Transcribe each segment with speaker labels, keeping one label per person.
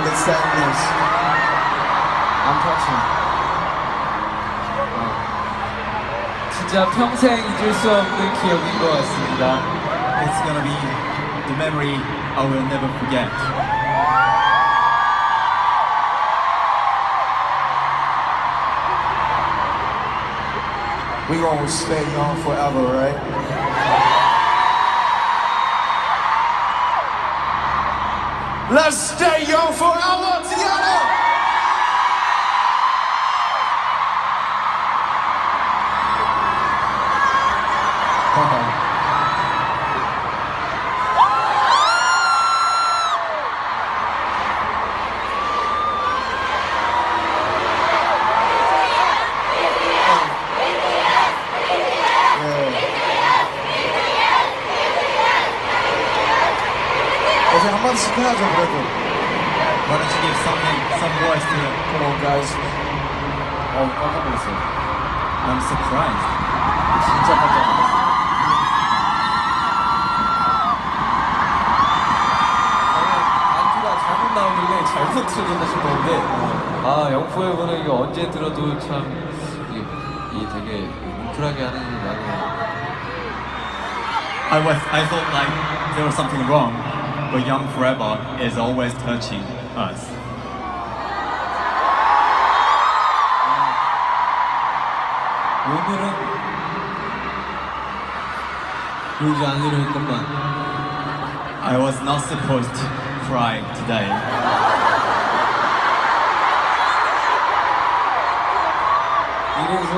Speaker 1: from the sadness. I'm touching. 진짜 평생 잊을 수 없는 기억인 것 같습니다.
Speaker 2: It's gonna be the memory I will never forget.
Speaker 3: We gonna stay on forever, right? Let's stay young forever together! 해야죠, 그래도.
Speaker 2: Why don't you give something, some words to them?
Speaker 3: Come on, guys.
Speaker 1: 어, 깜짝 놀랐어요.
Speaker 2: I'm surprised.
Speaker 1: 진짜 깜짝 놀랐어요. 안주가 잘못 나오길래 잘못 들었나 싶었는데 아 영포에서는 이거 언제 들어도 참 이게, 이게 되게 뭉클하게 하는 나는
Speaker 2: I was, I thought like there was something wrong, but Young Forever is always touching us.
Speaker 1: 오늘은 울지 않으려 했건만
Speaker 2: I was not supposed to cry today.
Speaker 1: 이래서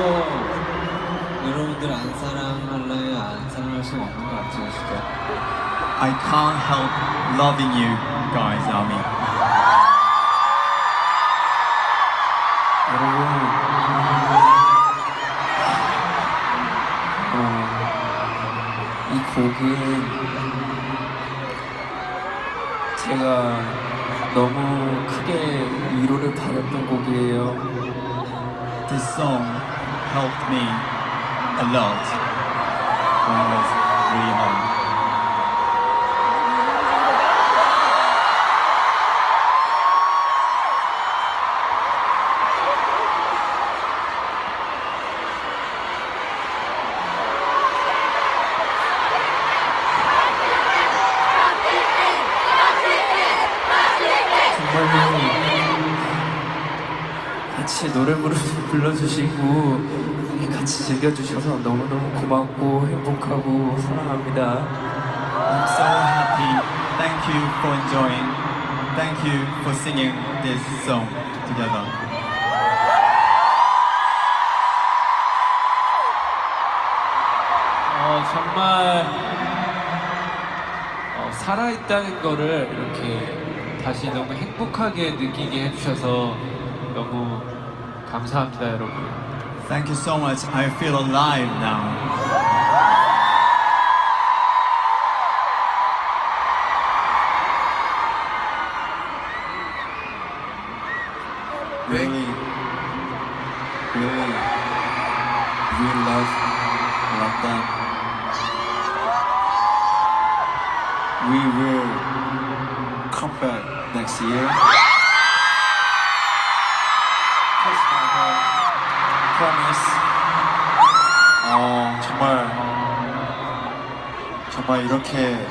Speaker 1: 여러분들 안 사랑할래 요안 사랑할 수 없는 것 같아요 진짜
Speaker 2: I can't help loving you guys, Army.
Speaker 1: 여러분 어, 이 곡은 제가 너무 크게 위로를 받았던 곡이에요
Speaker 2: This song helped me a lot
Speaker 1: 같이 노래 부르, 불러주시고 같이 즐겨주셔서 너무너무 고맙고 행복하고 사랑합니다
Speaker 2: I'm so happy. Thank you for enjoying. Thank you for singing this song together.
Speaker 1: 어, 정말 어, 살아있다는 거를 이렇게 다시 너무 행복하게 느끼게 해주셔서 너무 감사합니다 여러분
Speaker 2: Thank you so much. I feel alive now.
Speaker 3: Really, really, really love London. We will come back next year. Promise. 어, 정말, 정말 이렇게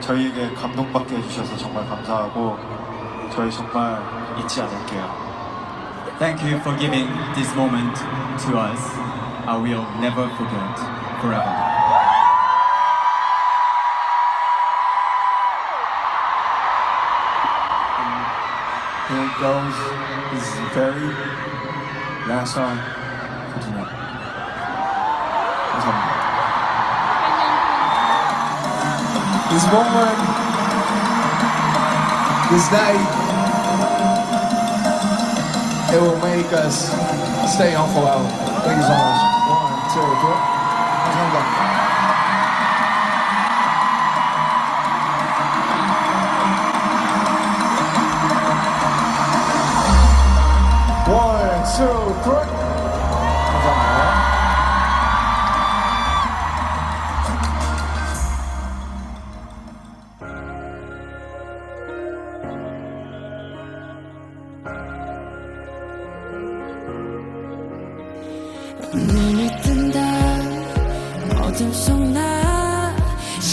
Speaker 3: 저희에게 감동받게 해주셔서 정말 감사하고 저희 정말 잊지 않을게요.
Speaker 2: Thank you for giving this moment to us. I will never forget forever.
Speaker 3: Here goes. This very Last song for tonight. That's all. This moment, this night, it will make us stay on for hours. Thank you so much. One, two, three.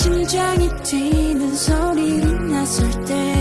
Speaker 4: 심장이 뛰는 소리 났을 때